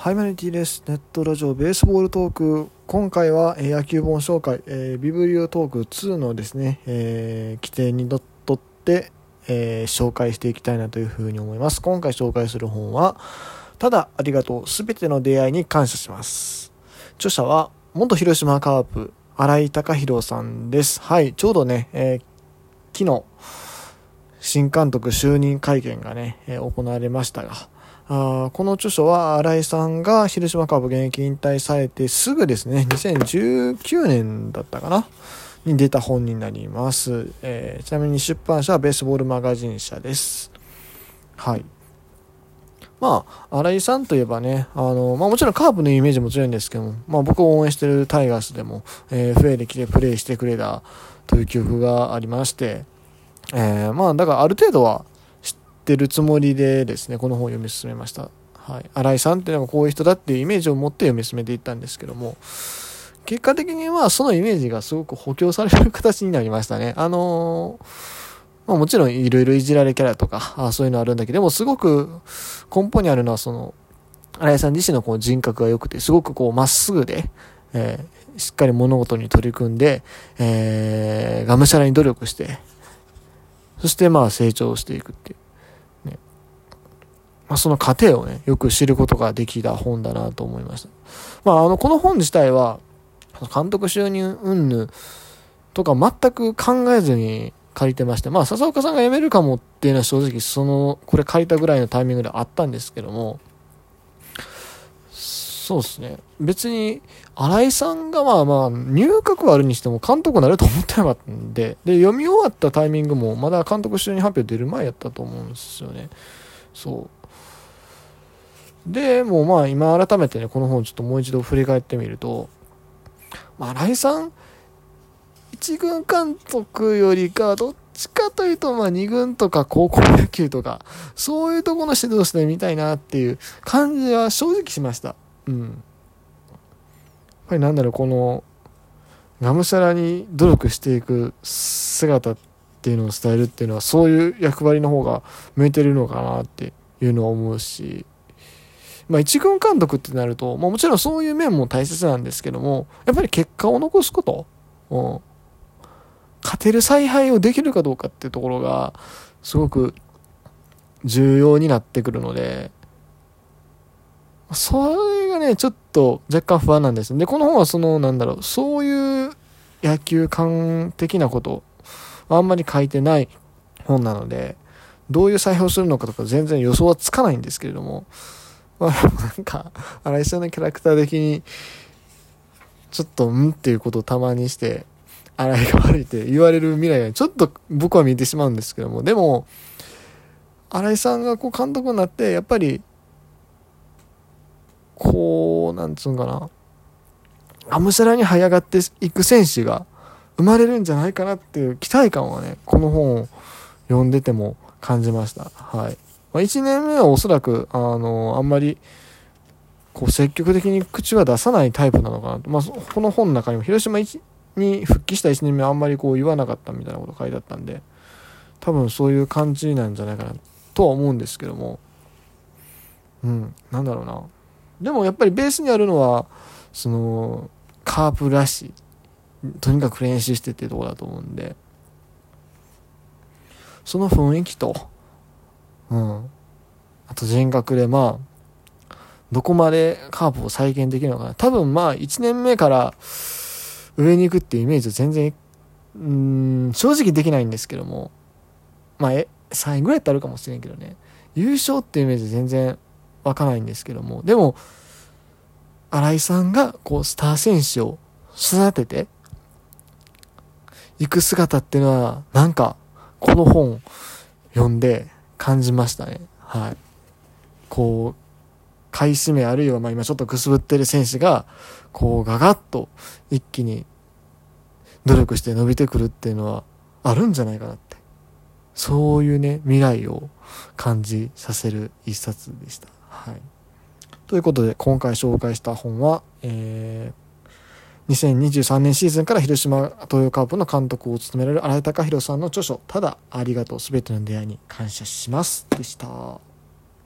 ハイマニティです。ネットラジオベースボールトーク。今回は、えー、野球本紹介、えー、ビブリオトーク2のですね、えー、規定にのっとって、え、紹介していきたいなというふうに思います。今回紹介する本は、ただありがとう。すべての出会いに感謝します。著者は、元広島カープ、新井貴弘さんです。はい、ちょうどね、え、昨日、新監督就任会見がね、え、行われましたが、あこの著書は新井さんが広島カープ現役引退されてすぐですね、2019年だったかなに出た本になります。えー、ちなみに出版社はベースボールマガジン社です。はい。まあ、新井さんといえばね、あの、まあもちろんカープのイメージも強いんですけども、まあ僕を応援してるタイガースでも、えー、フェイで来てプレイしてくれたという記憶がありまして、えー、まあだからある程度は知、ってるつもりでですね、この本を読み進めました。はい。新井さんっていうのがこういう人だっていうイメージを持って読み進めていったんですけども、結果的にはそのイメージがすごく補強される形になりましたね。あのー、ま、もちろんいろいろいじられキャラとか、そういうのあるんだけど、でもすごく根本にあるのはその、新井さん自身のこう人格が良くて、すごくこうまっすぐで、えー、しっかり物事に取り組んで、えー、がむしゃらに努力して、そしてまあ成長していくっていう。まあ、その過程をね、よく知ることができた本だなと思いました。まあ、あの、この本自体は、監督就任云々とか全く考えずに借りてまして、まあ、笹岡さんが辞めるかもっていうのは正直、その、これ借りたぐらいのタイミングであったんですけども、そうですね。別に、新井さんがまあまあ、入閣はあるにしても監督になると思ってなかったんで、で、読み終わったタイミングもまだ監督就任発表出る前やったと思うんですよね。そう。で、もうまあ今改めてね、この本ちょっともう一度振り返ってみると、まあ、新井さん、一軍監督よりか、どっちかというと、まあ、二軍とか高校野球とか、そういうとこの指導してみたいなっていう感じは正直しました。うん。やっぱりなんだろう、この、がむしゃらに努力していく姿っていうのを伝えるっていうのは、そういう役割の方が向いてるのかなっていうのは思うし、まあ、一軍監督ってなると、まあ、もちろんそういう面も大切なんですけども、やっぱり結果を残すこと、うん、勝てる采配をできるかどうかっていうところが、すごく重要になってくるので、それね、ちょっと若干不安なんですで、この本はその、なんだろう、そういう野球観的なこと、あんまり書いてない本なので、どういう採用するのかとか全然予想はつかないんですけれども、まあ、なんか、荒井さんのキャラクター的に、ちょっと、んっていうことをたまにして、荒井が悪いって言われる未来がちょっと僕は見えてしまうんですけども、でも、荒井さんがこう監督になって、やっぱり、こう、なんつうんかな、がむしゃらに這い上がっていく選手が生まれるんじゃないかなっていう期待感はね、この本を読んでても感じました。はい。まあ、1年目はおそらく、あの、あんまり、こう、積極的に口は出さないタイプなのかなと。まあ、この本の中にも、広島に復帰した1年目はあんまりこう言わなかったみたいなこと書いてあったんで、多分そういう感じなんじゃないかなとは思うんですけども、うん、なんだろうな。でもやっぱりベースにあるのは、その、カープらしい。とにかく練習してっていうとこだと思うんで、その雰囲気と、うん。あと人格でまあ、どこまでカープを再現できるのかな。多分まあ、1年目から上に行くっていうイメージは全然、うん、正直できないんですけども、まあ、え、3位ぐらいってあるかもしれんけどね。優勝っていうイメージ全然湧かないんですけども、でも、新井さんがこうスター選手を育てて行く姿っていうのは、なんか、この本読んで、感じましたね。はい。こう、買い占めあるいはまあ今ちょっとくすぶってる選手が、こうガガッと一気に努力して伸びてくるっていうのはあるんじゃないかなって。そういうね、未来を感じさせる一冊でした。はい。ということで、今回紹介した本は、えー、2023年シーズンから広島東洋カープの監督を務められる新井貴弘さんの著書、ただありがとうすべての出会いに感謝します。でした。